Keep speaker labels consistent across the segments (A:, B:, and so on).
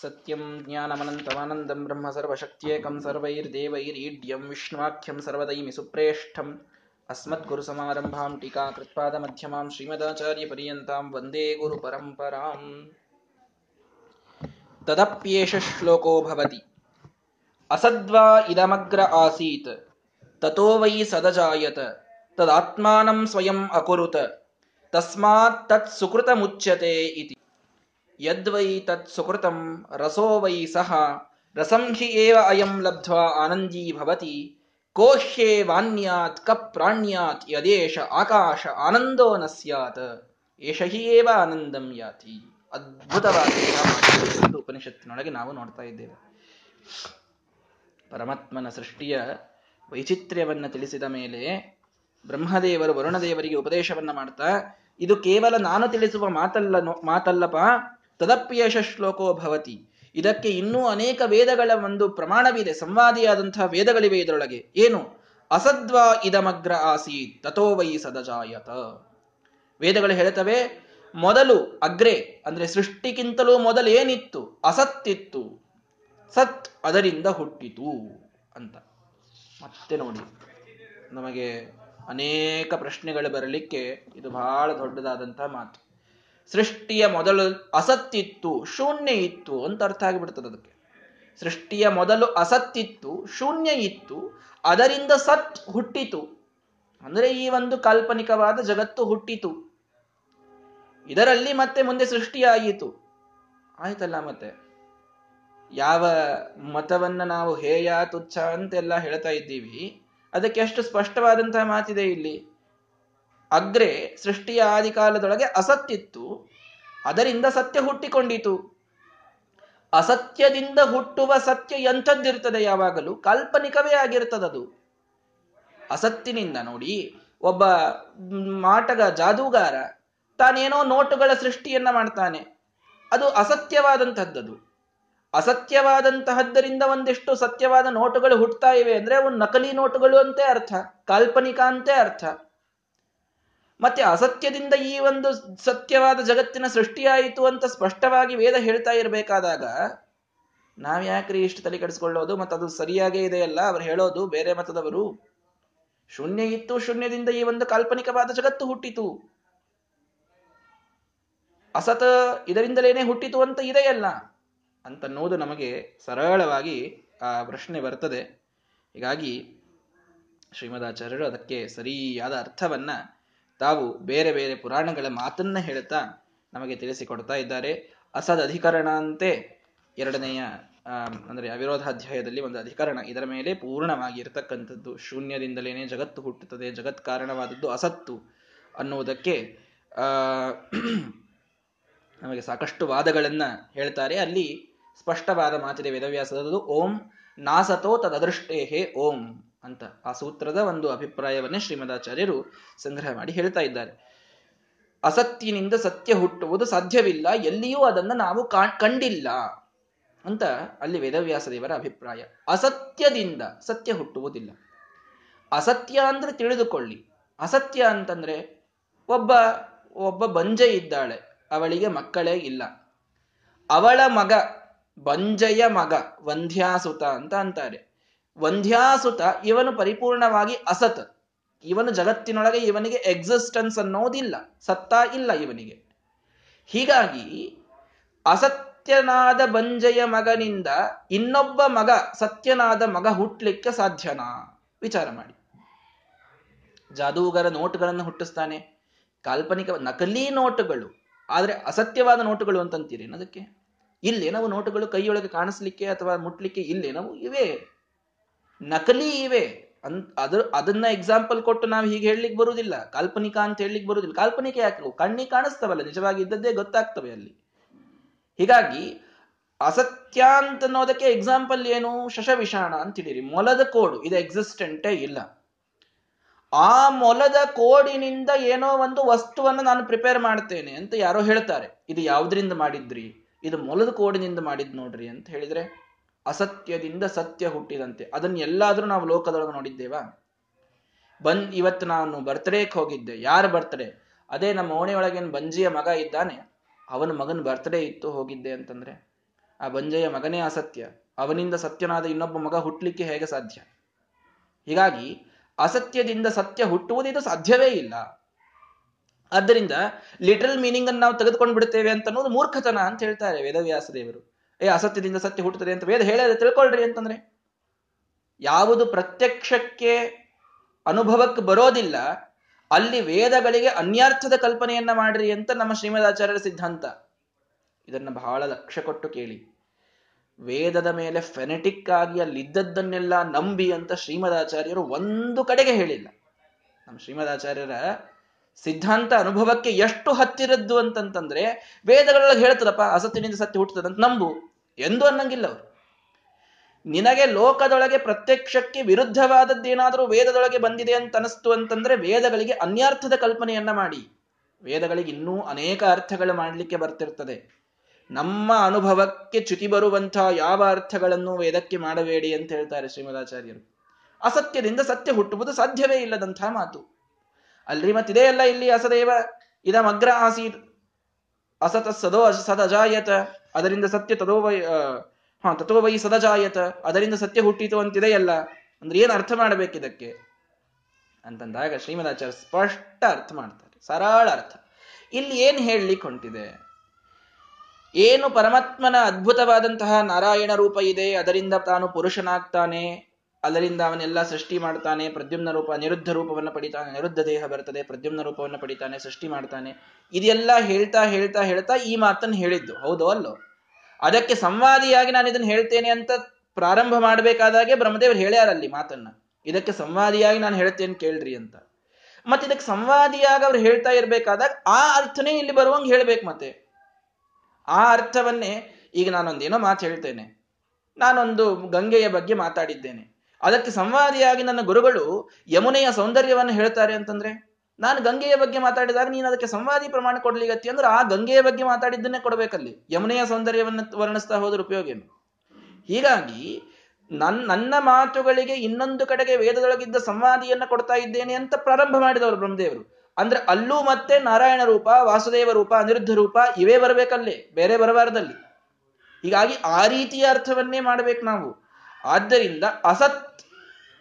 A: ಸತ್ಯಂ ಜ್ಞಾನಮನಂತಮಾನಂದಂ ಬ್ರಹ್ಮ ಸರ್ವಶಕ್ತ್ಯೇಕಂ ಸರ್ವೈರ್ದೇವೈರೀಡ್ಯಂ ವಿಷ್ಣುವಾಖ್ಯಂ ಸರ್ವದೈಮಿ ಸುಪ್ರೇಷ್ಠಂ ಅಸ್ಮದ್ಗುರು ಸಮಾರಂಭಾಂ ಟೀಕಾಕೃತ್ಪಾದ ಮಧ್ಯಮಾಂ ಶ್ರೀಮದಾಚಾರ್ಯ ಪರ್ಯಂತಾಂ ವಂದೇ ಗುರು ಪರಂಪರಾಂ ತದಪ್ಯೇಷ ಶ್ಲೋಕೋ ಭವತಿ ಅಸದ್ವಾ ಇದಮಗ್ರ ಆಸೀತ್ ತತೋ ವೈ ಸದಜಾಯತ ತದಾತ್ಮಾನಂ ಸ್ವಯಂ ಯದ್ವೈ ತತ್ ಸುಕೃತಂ, ರಸೋ ವೈ ಸಹ, ರಸಂಹಿ ಏವ ಅಯಂ ಲಬ್ಧ್ವಾ ಆನಂದೀ ಭವತಿ ಕೋಹ್ಯೇ ವಾನ್ಯಾತ್ ಕ ಪ್ರಾಣ್ಯಾತ್ ಯದೇಶ ಆಕಾಶ ಆನಂದೋ ನ ಸ್ಯಾತ್ ಏಷ ಹಿ ಏವ ಆನಂದಂ ಯಾತಿ. ಅದ್ಭುತವಾದ ಉಪನಿಷತ್ತಿನೊಳಗೆ ನಾವು ನೋಡ್ತಾ ಇದ್ದೇವೆ. ಪರಮಾತ್ಮನ ಸೃಷ್ಟಿಯ ವೈಚಿತ್ರ್ಯವನ್ನು ತಿಳಿಸಿದ ಮೇಲೆ ಬ್ರಹ್ಮದೇವರು ವರುಣದೇವರಿಗೆ ಉಪದೇಶವನ್ನ ಮಾಡ್ತಾ, ಇದು ಕೇವಲ ನಾನು ತಿಳಿಸುವ ಮಾತಲ್ಲ ಮಾತಲ್ಲಪ ತದಪ್ಯೇಷ ಶ್ಲೋಕೋ ಭವತಿ. ಇದಕ್ಕೆ ಇನ್ನೂ ಅನೇಕ ವೇದಗಳ ಒಂದು ಪ್ರಮಾಣವಿದೆ. ಸಂವಾದಿಯಾದಂತಹ ವೇದಗಳಿವೆ ಇದರೊಳಗೆ. ಏನು? ಅಸದ್ವಾ ಇದಮಗ್ರ ಆಸೀತ್, ತಥೋ ವೈ ಸದಜಾಯತ. ವೇದಗಳು ಹೇಳ್ತವೆ, ಮೊದಲು ಅಗ್ರೆ, ಅಂದ್ರೆ ಸೃಷ್ಟಿಗಿಂತಲೂ ಮೊದಲು ಏನಿತ್ತು? ಅಸತ್ತಿತ್ತು. ಸತ್ ಅದರಿಂದ ಹುಟ್ಟಿತು ಅಂತ. ಮತ್ತೆ ನೋಡಿ, ನಮಗೆ ಅನೇಕ ಪ್ರಶ್ನೆಗಳು ಬರಲಿಕ್ಕೆ ಇದು ಬಹಳ ದೊಡ್ಡದಾದಂತಹ ಮಾತು. ಸೃಷ್ಟಿಯ ಮೊದಲು ಅಸತ್ತಿತ್ತು, ಶೂನ್ಯ ಇತ್ತು ಅಂತ ಅರ್ಥ ಆಗಿಬಿಡ್ತದೆ ಅದಕ್ಕೆ. ಸೃಷ್ಟಿಯ ಮೊದಲು ಅಸತ್ತಿತ್ತು, ಶೂನ್ಯ ಇತ್ತು, ಅದರಿಂದ ಸತ್ ಹುಟ್ಟಿತು. ಅಂದ್ರೆ ಈ ಒಂದು ಕಾಲ್ಪನಿಕವಾದ ಜಗತ್ತು ಹುಟ್ಟಿತು. ಇದರಲ್ಲಿ ಮತ್ತೆ ಮುಂದೆ ಸೃಷ್ಟಿಯಾಯಿತು ಆಯ್ತಲ್ಲ ಮತ್ತೆ? ಯಾವ ಮತವನ್ನ ನಾವು ಹೇಯ ತುಚ್ಛ ಅಂತೆಲ್ಲ ಹೇಳ್ತಾ ಇದ್ದೀವಿ. ಅದಕ್ಕೆ ಎಷ್ಟು ಸ್ಪಷ್ಟವಾದಂತಹ ಮಾತಿದೆ ಇಲ್ಲಿ. ಅಗ್ರೆ ಸೃಷ್ಟಿಯ ಆದಿಕಾಲದೊಳಗೆ ಅಸತ್ತಿತ್ತು ಅದರಿಂದ ಸತ್ಯ ಹುಟ್ಟಿಕೊಂಡಿತು. ಅಸತ್ಯದಿಂದ ಹುಟ್ಟುವ ಸತ್ಯ ಎಂಥದ್ದಿರ್ತದೆ ಯಾವಾಗಲೂ? ಕಾಲ್ಪನಿಕವೇ ಆಗಿರ್ತದದು ಅಸತ್ತಿನಿಂದ ನೋಡಿ, ಒಬ್ಬ ಮಾಟಗ ಜಾದೂಗಾರ ತಾನೇನೋ ನೋಟುಗಳ ಸೃಷ್ಟಿಯನ್ನ ಮಾಡ್ತಾನೆ. ಅದು ಅಸತ್ಯವಾದಂತಹದ್ದದು ಅಸತ್ಯವಾದಂತಹದ್ದರಿಂದ ಒಂದಿಷ್ಟು ಸತ್ಯವಾದ ನೋಟುಗಳು ಹುಟ್ಟುತ್ತಾ ಇವೆ ಅಂದ್ರೆ ಅವು ನಕಲಿ ನೋಟುಗಳು ಅಂತೆ ಅರ್ಥ, ಕಾಲ್ಪನಿಕ ಅಂತೆ ಅರ್ಥ. ಮತ್ತೆ ಅಸತ್ಯದಿಂದ ಈ ಒಂದು ಸತ್ಯವಾದ ಜಗತ್ತಿನ ಸೃಷ್ಟಿಯಾಯಿತು ಅಂತ ಸ್ಪಷ್ಟವಾಗಿ ವೇದ ಹೇಳ್ತಾ ಇರಬೇಕಾದಾಗ ನಾವ್ಯಾಕ್ರಿ ಇಷ್ಟು ತಲೆ ಕೆಡಿಸ್ಕೊಳ್ಳೋದು ಮತ್ತು ಅದು ಸರಿಯಾಗೇ ಇದೆಯಲ್ಲ? ಅವ್ರು ಹೇಳೋದು ಬೇರೆ ಮತದವರು. ಶೂನ್ಯ ಇತ್ತು, ಶೂನ್ಯದಿಂದ ಈ ಒಂದು ಕಾಲ್ಪನಿಕವಾದ ಜಗತ್ತು ಹುಟ್ಟಿತು. ಅಸತ ಇದರಿಂದಲೇನೆ ಹುಟ್ಟಿತು ಅಂತ ಇದೆಯಲ್ಲ? ಅಂತನ್ನುವುದು ನಮಗೆ ಸರಳವಾಗಿ ಆ ಪ್ರಶ್ನೆ ಬರ್ತದೆ. ಹೀಗಾಗಿ ಶ್ರೀಮದಾಚಾರ್ಯರು ಅದಕ್ಕೆ ಸರಿಯಾದ ಅರ್ಥವನ್ನ ತಾವು ಬೇರೆ ಬೇರೆ ಪುರಾಣಗಳ ಮಾತನ್ನ ಹೇಳ್ತಾ ನಮಗೆ ತಿಳಿಸಿಕೊಡ್ತಾ ಇದ್ದಾರೆ. ಅಸದ್ ಅಧಿಕರಣ ಅಂತೆ ಎರಡನೆಯ ಅಂದರೆ ಅವಿರೋಧಾಧ್ಯಾಯದಲ್ಲಿ ಒಂದು ಅಧಿಕರಣ. ಇದರ ಮೇಲೆ ಪೂರ್ಣವಾಗಿ ಇರತಕ್ಕಂಥದ್ದು ಶೂನ್ಯದಿಂದಲೇನೆ ಜಗತ್ತು ಹುಟ್ಟುತ್ತದೆ, ಜಗತ್ ಕಾರಣವಾದದ್ದು ಅಸತ್ತು ಅನ್ನುವುದಕ್ಕೆ ನಮಗೆ ಸಾಕಷ್ಟು ವಾದಗಳನ್ನ ಹೇಳ್ತಾರೆ. ಅಲ್ಲಿ ಸ್ಪಷ್ಟವಾದ ಮಾತಿದೆ ವೇದವ್ಯಾಸದದು ಓಂ ನಾಸತೋ ತದೃಷ್ಟೇ ಓಂ. ಅಂತ ಆ ಸೂತ್ರದ ಒಂದು ಅಭಿಪ್ರಾಯವನ್ನೇ ಶ್ರೀಮದಾಚಾರ್ಯರು ಸಂಗ್ರಹ ಮಾಡಿ ಹೇಳ್ತಾ ಇದ್ದಾರೆ. ಅಸತ್ಯನಿಂದ ಸತ್ಯ ಹುಟ್ಟುವುದು ಸಾಧ್ಯವಿಲ್ಲ, ಎಲ್ಲಿಯೂ ಅದನ್ನು ನಾವು ಕಂಡಿಲ್ಲ ಅಂತ ಅಲ್ಲಿ ವೇದವ್ಯಾಸ ದೇವರ ಅಭಿಪ್ರಾಯ. ಅಸತ್ಯದಿಂದ ಸತ್ಯ ಹುಟ್ಟುವುದಿಲ್ಲ. ಅಸತ್ಯ ಅಂದ್ರೆ ತಿಳಿದುಕೊಳ್ಳಿ. ಅಸತ್ಯ ಅಂತಂದ್ರೆ ಒಬ್ಬ ಒಬ್ಬ ಬಂಜೆ ಇದ್ದಾಳೆ, ಅವಳಿಗೆ ಮಕ್ಕಳೇ ಇಲ್ಲ. ಅವಳ ಮಗ ಬಂಜೆಯ ಮಗ ವಂಧ್ಯಾಸುತ ಅಂತ ಅಂತಾರೆ. ವಂಧ್ಯಾಸುತ, ಇವನು ಪರಿಪೂರ್ಣವಾಗಿ ಅಸತ್. ಇವನು ಜಗತ್ತಿನೊಳಗೆ ಇವನಿಗೆ ಎಕ್ಸಿಸ್ಟೆನ್ಸ್ ಅನ್ನೋದಿಲ್ಲ, ಸತ್ತಾ ಇಲ್ಲ ಇವನಿಗೆ. ಹೀಗಾಗಿ, ಅಸತ್ಯನಾದ ಬಂಜೆಯ ಮಗನಿಂದ ಇನ್ನೊಬ್ಬ ಮಗ ಸತ್ಯನಾದ ಮಗ ಹುಟ್ಟಲಿಕ್ಕೆ ಸಾಧ್ಯನಾ? ವಿಚಾರ ಮಾಡಿ. ಜಾದೂಗರ ನೋಟುಗಳನ್ನು ಹುಟ್ಟಿಸ್ತಾನೆ. ಕಾಲ್ಪನಿಕ ನಕಲಿ ನೋಟುಗಳು, ಆದರೆ ಅಸತ್ಯವಾದ ನೋಟುಗಳು ಅಂತಂತೀರಿ ಅದಕ್ಕೆ? ಇಲ್ಲಿ ನಾವು ನೋಟುಗಳು ಕೈಯೊಳಗೆ ಕಾಣಿಸ್ಲಿಕ್ಕೆ ಅಥವಾ ಮುಟ್ಲಿಕ್ಕೆ ಇಲ್ಲೇ ನಾವು ಇವೆ. ನಕಲಿ ಇವೆ. ಅಂತ ಅದ್ರ ಅದನ್ನ ಎಕ್ಸಾಂಪಲ್ ಕೊಟ್ಟು ನಾವು ಹೀಗೆ ಹೇಳಲಿಕ್ಕೆ ಬರುವುದಿಲ್ಲ. ಕಾಲ್ಪನಿಕ ಅಂತ ಹೇಳಲಿಕ್ಕೆ ಬರುವುದಿಲ್ಲ. ಕಾಲ್ಪನಿಕ ಯಾಕೆ? ಕಣ್ಣಿಗೆ ಕಾಣಿಸ್ತವಲ್ಲ ನಿಜವಾಗಿ ಇದ್ದದ್ದೇ ಗೊತ್ತಾಗ್ತವೆ ಅಲ್ಲಿ. ಹೀಗಾಗಿ ಅಸತ್ಯ ಅಂತ ಅನ್ನೋದಕ್ಕೆ ಎಕ್ಸಾಂಪಲ್ ಏನು? ಶಶವಿಷಾಣ ಹೇಳಿರಿ ಮೊಲದ ಕೋಡು, ಇದು ಎಕ್ಸಿಸ್ಟೆಂಟೇ ಇಲ್ಲ. ಆ ಮೊಲದ ಕೋಡಿನಿಂದ ಏನೋ ಒಂದು ವಸ್ತುವನ್ನು ನಾನು ಪ್ರಿಪೇರ್ ಮಾಡ್ತೇನೆ ಅಂತ ಯಾರೋ ಹೇಳ್ತಾರೆ. ಇದು ಯಾವುದರಿಂದ ಮಾಡಿದ್ರಿ? ಇದು ಮೊಲದ ಕೋಡಿನಿಂದ ಮಾಡಿದ್ ನೋಡ್ರಿ ಅಂತ ಹೇಳಿದ್ರೆ ಅಸತ್ಯದಿಂದ ಸತ್ಯ ಹುಟ್ಟಿದಂತೆ. ಅದನ್ನ ಎಲ್ಲಾದ್ರೂ ನಾವು ಲೋಕದೊಳಗೆ ನೋಡಿದ್ದೇವಾ? ಬಂದ್ ಇವತ್ತು ನಾನು ಬರ್ತಡೇಕ್ ಹೋಗಿದ್ದೆ. ಯಾರು ಬರ್ತ್ಡೇ? ಅದೇ ನಮ್ಮ ಓಣೆಯೊಳಗೇನು ಬಂಜಿಯ ಮಗ ಇದ್ದಾನೆ. ಅವನ ಮಗನ ಬರ್ತ್ಡೇ ಇತ್ತು, ಹೋಗಿದ್ದೆ ಅಂತಂದ್ರೆ. ಆ ಬಂಜೆಯ ಮಗನೇ ಅಸತ್ಯ. ಅವನಿಂದ ಸತ್ಯನಾದ ಇನ್ನೊಬ್ಬ ಮಗ ಹುಟ್ಟಲಿಕ್ಕೆ ಹೇಗೆ ಸಾಧ್ಯ? ಹೀಗಾಗಿ, ಅಸತ್ಯದಿಂದ ಸತ್ಯ ಹುಟ್ಟುವುದಿದು ಸಾಧ್ಯವೇ ಇಲ್ಲ. ಆದ್ದರಿಂದ ಲಿಟ್ರಲ್ ಮೀನಿಂಗ್ ಅನ್ನು ನಾವು ತೆಗೆದುಕೊಂಡು ಬಿಡ್ತೇವೆ ಅಂತ ಅನ್ನೋದು ಮೂರ್ಖತನ ಅಂತ ಹೇಳ್ತಾರೆ ವೇದವ್ಯಾಸ ದೇವರು ಏ, ಅಸತ್ಯದಿಂದ ಸತ್ಯ ಹುಟ್ಟುತ್ತದೆ ಅಂತ ವೇದ ಹೇಳದೆ ತಿಳ್ಕೊಳ್ರಿ ಅಂತಂದ್ರೆ ಯಾವುದು ಪ್ರತ್ಯಕ್ಷಕ್ಕೆ ಅನುಭವಕ್ಕೆ ಬರೋದಿಲ್ಲ, ಅಲ್ಲಿ ವೇದಗಳಿಗೆ ಅನ್ಯಾರ್ಥದ ಕಲ್ಪನೆಯನ್ನ ಮಾಡ್ರಿ ಅಂತ ನಮ್ಮ ಶ್ರೀಮದಾಚಾರ್ಯರ ಸಿದ್ಧಾಂತ. ಇದನ್ನ ಬಹಳ ಲಕ್ಷ್ಯ ಕೊಟ್ಟು ಕೇಳಿ. ವೇದದ ಮೇಲೆ ಫೆನೆಟಿಕ್ ಆಗಿ ಅಲ್ಲಿದ್ದದ್ದನ್ನೆಲ್ಲ ನಂಬಿ ಅಂತ ಶ್ರೀಮದಾಚಾರ್ಯರು ಒಂದು ಕಡೆಗೆ ಹೇಳಿಲ್ಲ. ನಮ್ಮ ಶ್ರೀಮದಾಚಾರ್ಯರ ಸಿದ್ಧಾಂತ ಅನುಭವಕ್ಕೆ ಎಷ್ಟು ಹತ್ತಿರದ್ದು ಅಂತಂತಂದ್ರೆ ವೇದಗಳೊಳಗೆ ಹೇಳ್ತದಪ್ಪ ಅಸತ್ತಿನಿಂದ ಸತ್ಯ ಹುಟ್ಟುತ್ತದೆ ನಂಬು. ಎಂದು ಅನ್ನಂಗಿಲ್ಲ ಅವರು. ನಿನಗೆ ಲೋಕದೊಳಗೆ ಪ್ರತ್ಯಕ್ಷಕ್ಕೆ ವಿರುದ್ಧವಾದದ್ದೇನಾದರೂ ವೇದದೊಳಗೆ ಬಂದಿದೆ ಅಂತ ಅನಿಸ್ತು ಅಂತಂದ್ರೆ ವೇದಗಳಿಗೆ ಅನ್ಯಾರ್ಥದ ಕಲ್ಪನೆಯನ್ನ ಮಾಡಿ. ವೇದಗಳಿಗೆ ಇನ್ನೂ ಅನೇಕ ಅರ್ಥಗಳು ಮಾಡಲಿಕ್ಕೆ ಬರ್ತಿರ್ತದೆ. ನಮ್ಮ ಅನುಭವಕ್ಕೆ ಚ್ಯುತಿ ಬರುವಂತಹ ಯಾವ ಅರ್ಥಗಳನ್ನು ವೇದಕ್ಕೆ ಮಾಡಬೇಡಿ ಅಂತ ಹೇಳ್ತಾರೆ ಶ್ರೀಮದಾಚಾರ್ಯರು. ಅಸತ್ಯದಿಂದ ಸತ್ಯ ಹುಟ್ಟುವುದು ಸಾಧ್ಯವೇ ಇಲ್ಲದಂತಹ ಮಾತು. ಅಲ್ರಿ ಮತ್ತಿದೇ ಅಲ್ಲ ಇಲ್ಲಿ ಅಸದೇವ ಇದಮಗ್ರ ಆಸೀತ್. ಅಸತ ಸದೋ ಸದಜಾಯತ ಅದರಿಂದ ಸತ್ಯ ತದೋ ವೈ ಹಾ ತತೋವೈ ಸದಜಾಯತ, ಅದರಿಂದ ಸತ್ಯ ಹುಟ್ಟಿತು ಅಂತಿದೆಯಲ್ಲ ಅಂದ್ರೆ ಏನು ಅರ್ಥ ಮಾಡಬೇಕಿದಕ್ಕೆ ಅಂತಂದಾಗ ಶ್ರೀಮದಾಚಾರ್ಯ ಸ್ಪಷ್ಟ ಅರ್ಥ ಮಾಡ್ತಾರೆ. ಸರಳ ಅರ್ಥ. ಇಲ್ಲಿ ಏನ್ ಹೇಳಲಿಕ್ಕೆ ಹೊಂಟಿದೆ ಏನು ಪರಮಾತ್ಮನ ಅದ್ಭುತವಾದಂತಹ ನಾರಾಯಣ ರೂಪ ಇದೆ, ಅದರಿಂದ ತಾನು ಪುರುಷನಾಗ್ತಾನೆ ಅದರಿಂದ ಅವನೆಲ್ಲ ಸೃಷ್ಟಿ ಮಾಡ್ತಾನೆ, ಪ್ರದ್ಯುಮ್ನ ರೂಪ, ನಿರುದ್ಧ ರೂಪವನ್ನು ಪಡಿತಾನೆ, ನಿರುದ್ಧ ದೇಹ ಬರ್ತದೆ, ಪ್ರದ್ಯುಮ್ನ ರೂಪವನ್ನು ಪಡಿತಾನೆ, ಸೃಷ್ಟಿ ಮಾಡ್ತಾನೆ. ಇದೆಲ್ಲ ಹೇಳ್ತಾ ಹೇಳ್ತಾ ಹೇಳ್ತಾ ಈ ಮಾತನ್ನು ಹೇಳಿದ್ದು. ಹೌದೋ ಅಲ್ಲೋ? ಅದಕ್ಕೆ ಸಂವಾದಿಯಾಗಿ ನಾನು ಇದನ್ನು ಹೇಳ್ತೇನೆ ಅಂತ ಪ್ರಾರಂಭ ಮಾಡಬೇಕಾದಾಗೆ ಬ್ರಹ್ಮದೇವರು ಹೇಳ್ಯಾರಲ್ಲಿ ಮಾತನ್ನ. ಇದಕ್ಕೆ ಸಂವಾದಿಯಾಗಿ ನಾನು ಹೇಳ್ತೇನೆ ಕೇಳ್ರಿ ಅಂತ. ಮತ್ತೆ ಇದಕ್ಕೆ ಸಂವಾದಿಯಾಗಿ ಅವ್ರು ಹೇಳ್ತಾ ಇರಬೇಕಾದಾಗ ಆ ಅರ್ಥನೇ ಇಲ್ಲಿ ಬರುವಂಗೆ ಹೇಳ್ಬೇಕು ಮತ್ತೆ. ಆ ಅರ್ಥವನ್ನೇ ಈಗ ನಾನೊಂದೇನೋ ಮಾತು ಹೇಳ್ತೇನೆ. ನಾನೊಂದು ಗಂಗೆಯ ಬಗ್ಗೆ ಮಾತಾಡಿದ್ದೇನೆ. ಅದಕ್ಕೆ ಸಂವಾದಿಯಾಗಿ ನನ್ನ ಗುರುಗಳು ಯಮುನೆಯ ಸೌಂದರ್ಯವನ್ನು ಹೇಳ್ತಾರೆ ಅಂತಂದ್ರೆ, ನಾನು ಗಂಗೆಯ ಬಗ್ಗೆ ಮಾತಾಡಿದಾಗ ನೀನು ಅದಕ್ಕೆ ಸಂವಾದಿ ಪ್ರಮಾಣ ಕೊಡ್ಲಿಗತ್ತಿ ಅಂದ್ರೆ ಆ ಗಂಗೆಯ ಬಗ್ಗೆ ಮಾತಾಡಿದ್ದನ್ನೇ ಕೊಡಬೇಕಲ್ಲಿ. ಯಮುನೆಯ ಸೌಂದರ್ಯವನ್ನು ವರ್ಣಿಸ್ತಾ ಹೋದ್ರ ಉಪಯೋಗ ಏನು? ಹೀಗಾಗಿ ನನ್, ನನ್ನ ಮಾತುಗಳಿಗೆ ಇನ್ನೊಂದು ಕಡೆಗೆ ವೇದದೊಳಗಿದ್ದ ಸಂವಾದಿಯನ್ನ ಕೊಡ್ತಾ ಇದ್ದೇನೆ ಅಂತ ಪ್ರಾರಂಭ ಮಾಡಿದವರು ಬ್ರಹ್ಮದೇವರು. ಅಂದ್ರೆ ಅಲ್ಲೂ ಮತ್ತೆ ನಾರಾಯಣ ರೂಪ, ವಾಸುದೇವ ರೂಪ, ಅನಿರುದ್ಧ ರೂಪ ಇವೇ ಬರ್ಬೇಕಲ್ಲೇ, ಬೇರೆ ಬರಬಾರದಲ್ಲಿ. ಹೀಗಾಗಿ ಆ ರೀತಿಯ ಅರ್ಥವನ್ನೇ ಮಾಡ್ಬೇಕು ನಾವು. ಆದ್ದರಿಂದ ಅಸತ್,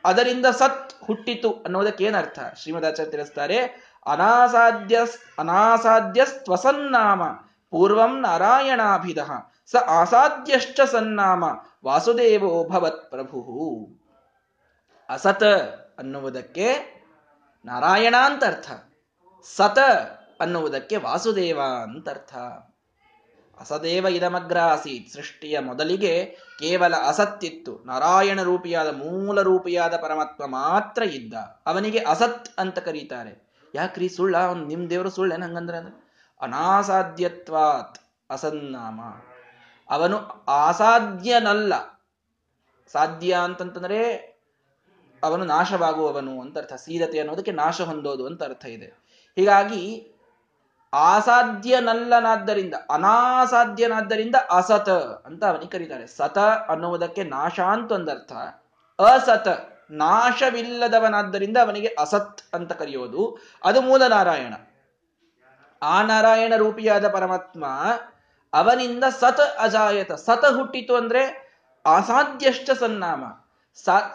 A: ಅದರಿಂದ ಸತ್ ಹುಟ್ಟಿತು ಅನ್ನೋದಕ್ಕೆ ಏನರ್ಥ ಶ್ರೀಮದಾಚಾರ್ಯ ತಿಳಿಸ್ತಾರೆ ಅನಾಸಾಧ್ಯ ಅನಾಸಾಧ್ಯ ಸ್ವಸನ್ನಾಮ ಪೂರ್ವಂ ನಾರಾಯಣಾಭಿಧ, ಸ ಅಸಾಧ್ಯಶ್ಚ ಸನ್ನಾಮ, ವಾಸುದೇವೋ ಭವತ್ ಪ್ರಭು. ಅಸತ್ ಅನ್ನುವುದಕ್ಕೆ ನಾರಾಯಣ ಅಂತ ಅರ್ಥ, ಸತ ಅನ್ನುವುದಕ್ಕೆ ವಾಸುದೇವ ಅಂತ ಅರ್ಥ. ಅಸದೇವ ಇದಮಗ್ರ ಆಸೀತ್ ಸೃಷ್ಟಿಯ ಮೊದಲಿಗೆ ಕೇವಲ ಅಸತ್ತಿತ್ತು. ನಾರಾಯಣ ರೂಪಿಯಾದ ಮೂಲ ರೂಪಿಯಾದ ಪರಮಾತ್ಮ ಮಾತ್ರ ಇದ್ದ. ಅವನಿಗೆ ಅಸತ್ ಅಂತ ಕರೀತಾರೆ. ಯಾಕ್ರಿ ಸುಳ್ಳ? ಅವ್ನು ನಿಮ್ ದೇವರು ಸುಳ್ಳೇನ ಹಂಗಂದ್ರೆ ಅಂದ್ರೆ ಅನಾಸಾಧ್ಯತ್ವಾತ್ ಅಸನ್ನಾಮ. ಅವನು ಅಸಾಧ್ಯನಲ್ಲ ಸಾಧ್ಯ ಅಂತಂತಂದ್ರೆ ಅವನು ನಾಶವಾಗುವವನು ಅಂತ ಅರ್ಥ. ಸೀರತೆ ಅನ್ನೋದಕ್ಕೆ ನಾಶ ಹೊಂದೋದು ಅಂತ ಅರ್ಥ ಇದೆ. ಹೀಗಾಗಿ ಅಸಾಧ್ಯನಲ್ಲನಾದ್ದರಿಂದ ಅನಾಸಾಧ್ಯನಾದ್ದರಿಂದ ಅಸತ ಅಂತ ಅವನಿಗೆ ಕರೀತಾರೆ. ಸತ ಅನ್ನುವುದಕ್ಕೆ ನಾಶ ಅಂತ ಒಂದರ್ಥ. ಅಸತ, ನಾಶವಿಲ್ಲದವನಾದ್ದರಿಂದ ಅವನಿಗೆ ಅಸತ್ ಅಂತ ಕರೆಯೋದು. ಅದು ಮೂಲ ನಾರಾಯಣ. ಆ ನಾರಾಯಣ ರೂಪಿಯಾದ ಪರಮಾತ್ಮ ಅವನಿಂದ ಸತ ಅಜಾಯತ. ಸತ ಹುಟ್ಟಿತು ಅಂದ್ರೆ ಅಸಾಧ್ಯಷ್ಟ ಸನ್ನಾಮ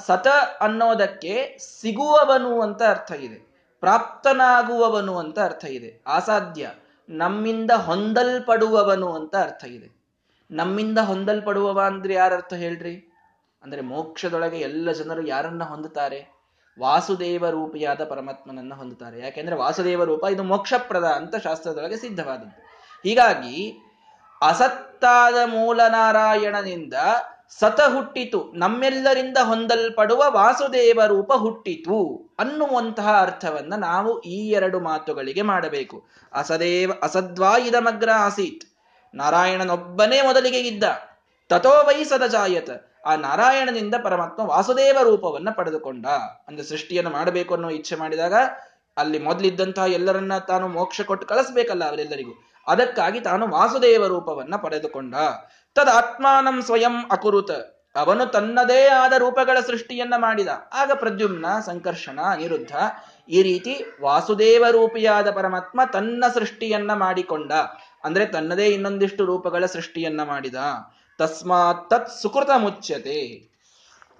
A: ಸತ ಅನ್ನೋದಕ್ಕೆ ಸಿಗುವವನು ಅಂತ ಅರ್ಥ ಇದೆ. ಪ್ರಾಪ್ತನಾಗುವವನು ಅಂತ ಅರ್ಥ ಇದೆ. ಅಸಾಧ್ಯ. ನಮ್ಮಿಂದ ಹೊಂದಲ್ಪಡುವವನು ಅಂತ ಅರ್ಥ ಇದೆ. ನಮ್ಮಿಂದ ಹೊಂದಲ್ಪಡುವವ ಅಂದ್ರೆ ಯಾರರ್ಥ ಹೇಳ್ರಿ? ಅಂದ್ರೆ ಮೋಕ್ಷದೊಳಗೆ ಎಲ್ಲ ಜನರು ಯಾರನ್ನ ಹೊಂದುತ್ತಾರೆ? ವಾಸುದೇವ ರೂಪಿಯಾದ ಪರಮಾತ್ಮನನ್ನ ಹೊಂದುತ್ತಾರೆ. ಯಾಕೆಂದ್ರೆ ವಾಸುದೇವ ರೂಪ ಇದು ಮೋಕ್ಷಪ್ರದ ಅಂತ ಶಾಸ್ತ್ರದೊಳಗೆ ಸಿದ್ಧವಾದದ್ದು. ಹೀಗಾಗಿ ಅಸತ್ತಾದ ಮೂಲನಾರಾಯಣನಿಂದ ಸತ ಹುಟ್ಟಿತು ನಮ್ಮೆಲ್ಲರಿಂದ ಹೊಂದಲ್ಪಡುವ ವಾಸುದೇವ ರೂಪ ಹುಟ್ಟಿತು. ಅನ್ನುವಂತಹ ಅರ್ಥವನ್ನ ನಾವು ಈ ಎರಡು ಮಾತುಗಳಿಗೆ ಮಾಡಬೇಕು. ಅಸದೇವ ಅಸದ್ವಾ ಇದಮಗ್ರ ಆಸೀತ್. ನಾರಾಯಣನೊಬ್ಬನೇ ಮೊದಲಿಗೆ ಇದ್ದ. ತಥೋ ವೈ ಸದಜಾಯತ ಆ ನಾರಾಯಣನಿಂದ ಪರಮಾತ್ಮ ವಾಸುದೇವ ರೂಪವನ್ನ ಪಡೆದುಕೊಂಡ. ಅಂದ್ರೆ ಸೃಷ್ಟಿಯನ್ನು ಮಾಡಬೇಕು ಅನ್ನೋ ಇಚ್ಛೆ ಮಾಡಿದಾಗ ಅಲ್ಲಿ ಮೊದಲಿದ್ದಂತಹ ಎಲ್ಲರನ್ನ ತಾನು ಮೋಕ್ಷ ಕೊಟ್ಟು ಕಳಿಸ್ಬೇಕಲ್ಲ ಅವರೆಲ್ಲರಿಗೂ. ಅದಕ್ಕಾಗಿ ತಾನು ವಾಸುದೇವ ರೂಪವನ್ನ ಪಡೆದುಕೊಂಡ. ತದ್ ಆತ್ಮಾನಂ ಸ್ವಯಂ ಅಕುರುತ. ಅವನು ತನ್ನದೇ ಆದ ರೂಪಗಳ ಸೃಷ್ಟಿಯನ್ನ ಮಾಡಿದ. ಆಗ ಪ್ರದ್ಯುಮ್ನ ಸಂಕರ್ಷಣ ಅನಿರುದ್ಧ ಈ ರೀತಿ ವಾಸುದೇವ ರೂಪಿಯಾದ ಪರಮಾತ್ಮ ತನ್ನ ಸೃಷ್ಟಿಯನ್ನ ಮಾಡಿಕೊಂಡ. ಅಂದ್ರೆ ತನ್ನದೇ ಇನ್ನೊಂದಿಷ್ಟು ರೂಪಗಳ ಸೃಷ್ಟಿಯನ್ನ ಮಾಡಿದ. ತಸ್ಮಾತ್ ತತ್ ಸುಕೃತ ಮುಚ್ಚತೆ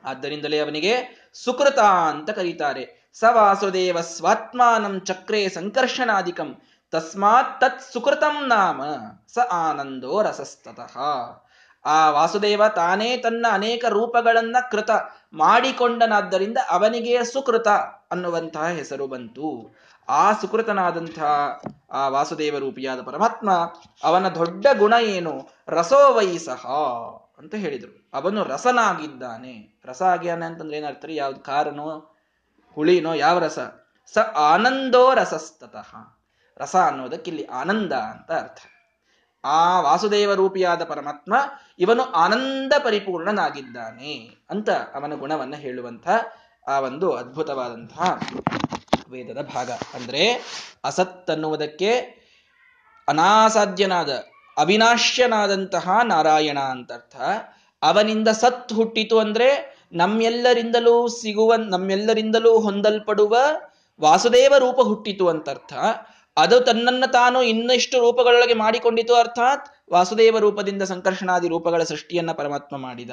A: ಆದ್ದರಿಂದಲೇ ಅವನಿಗೆ ಸುಕೃತ ಅಂತ ಕರೀತಾರೆ. ಸ ವಾಸುದೇವ ಸ್ವಾತ್ಮಾನಂ ಚಕ್ರೇ ಸಂಕರ್ಷಣಾಧಿಕಂ. ತಸ್ಮಾತ್ ತತ್ ಸುಕೃತಂ ನಾಮ ಸ ಆನಂದೋ ರಸಸ್ತತಃ ಆ ವಾಸುದೇವ ತಾನೇ ತನ್ನ ಅನೇಕ ರೂಪಗಳನ್ನ ಕೃತ ಮಾಡಿಕೊಂಡನಾದ್ದರಿಂದ ಅವನಿಗೆ ಸುಕೃತ ಅನ್ನುವಂತಹ ಹೆಸರು ಬಂತು. ಆ ಸುಕೃತನಾದಂತಹ ಆ ವಾಸುದೇವ ರೂಪಿಯಾದ ಪರಮಾತ್ಮ ಅವನ ದೊಡ್ಡ ಗುಣ ಏನು? ರಸೋವೈಸಹ ಅಂತ ಹೇಳಿದರು. ಅವನು ರಸನಾಗಿದ್ದಾನೆ. ರಸ ಆಗ್ಯಾನೆ ಅಂತಂದ್ರೆ ಏನರ್ಥ ಯಾವ್ದು ಕಾರನೋ, ಹುಳಿನೋ, ಯಾವ ರಸ? ಸ ಆನಂದೋ ರಸಸ್ತತಃ. ರಸ ಅನ್ನೋದಕ್ಕೆ ಇಲ್ಲಿ ಆನಂದ ಅಂತ ಅರ್ಥ. ಆ ವಾಸುದೇವ ರೂಪಿಯಾದ ಪರಮಾತ್ಮ ಇವನು ಆನಂದ ಪರಿಪೂರ್ಣನಾಗಿದ್ದಾನೆ ಅಂತ ಅವನ ಗುಣವನ್ನು ಹೇಳುವಂಥ ಆ ಒಂದು ಅದ್ಭುತವಾದಂತಹ ವೇದದ ಭಾಗ. ಅಂದ್ರೆ ಅಸತ್ ಅನ್ನುವುದಕ್ಕೆ ಅನಾಸಾಧ್ಯನಾದ, ಅವಿನಾಶ್ಯನಾದಂತಹ ನಾರಾಯಣ ಅಂತ ಅರ್ಥ. ಅವನಿಂದ ಸತ್ ಹುಟ್ಟಿತು ಅಂದ್ರೆ ನಮ್ಮೆಲ್ಲರಿಂದಲೂ ಸಿಗುವ, ನಮ್ಮೆಲ್ಲರಿಂದಲೂ ಹೊಂದಲ್ಪಡುವ ವಾಸುದೇವ ರೂಪ ಹುಟ್ಟಿತು ಅಂತ ಅರ್ಥ. ಅದು ತನ್ನನ್ನು ತಾನು ಇನ್ನಷ್ಟು ರೂಪಗಳೊಳಗೆ ಮಾಡಿಕೊಂಡಿತು ಅರ್ಥಾತ್ ವಾಸುದೇವ ರೂಪದಿಂದ ಸಂಕರ್ಷಣಾದಿ ರೂಪಗಳ ಸೃಷ್ಟಿಯನ್ನ ಪರಮಾತ್ಮ ಮಾಡಿದ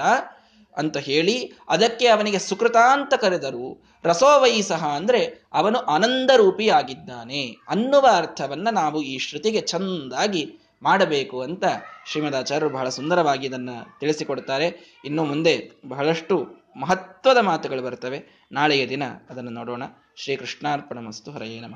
A: ಅಂತ ಹೇಳಿ ಅದಕ್ಕೆ ಅವನಿಗೆ ಸುಕೃತಾಂತ ಕರೆದರು ಕರೆದರು ರಸೋವೈಸಹ ಅಂದ್ರೆ ಅವನು ಆನಂದರೂಪಿಯಾಗಿದ್ದಾನೆ ಅನ್ನುವ ಅರ್ಥವನ್ನ ನಾವು ಈ ಶ್ರುತಿಗೆ ಚಂದಾಗಿ ಮಾಡಬೇಕು ಅಂತ ಶ್ರೀಮದಾಚಾರ್ಯರು ಬಹಳ ಸುಂದರವಾಗಿ ಇದನ್ನು ತಿಳಿಸಿಕೊಡ್ತಾರೆ. ಇನ್ನು ಮುಂದೆ ಬಹಳಷ್ಟು ಮಹತ್ವದ ಮಾತುಗಳು ಬರ್ತವೆ. ನಾಳೆಯ ದಿನ ಅದನ್ನು ನೋಡೋಣ. ಶ್ರೀಕೃಷ್ಣಾರ್ಪಣ ಮಸ್ತು ಹರೆಯೇ ನಮಃ.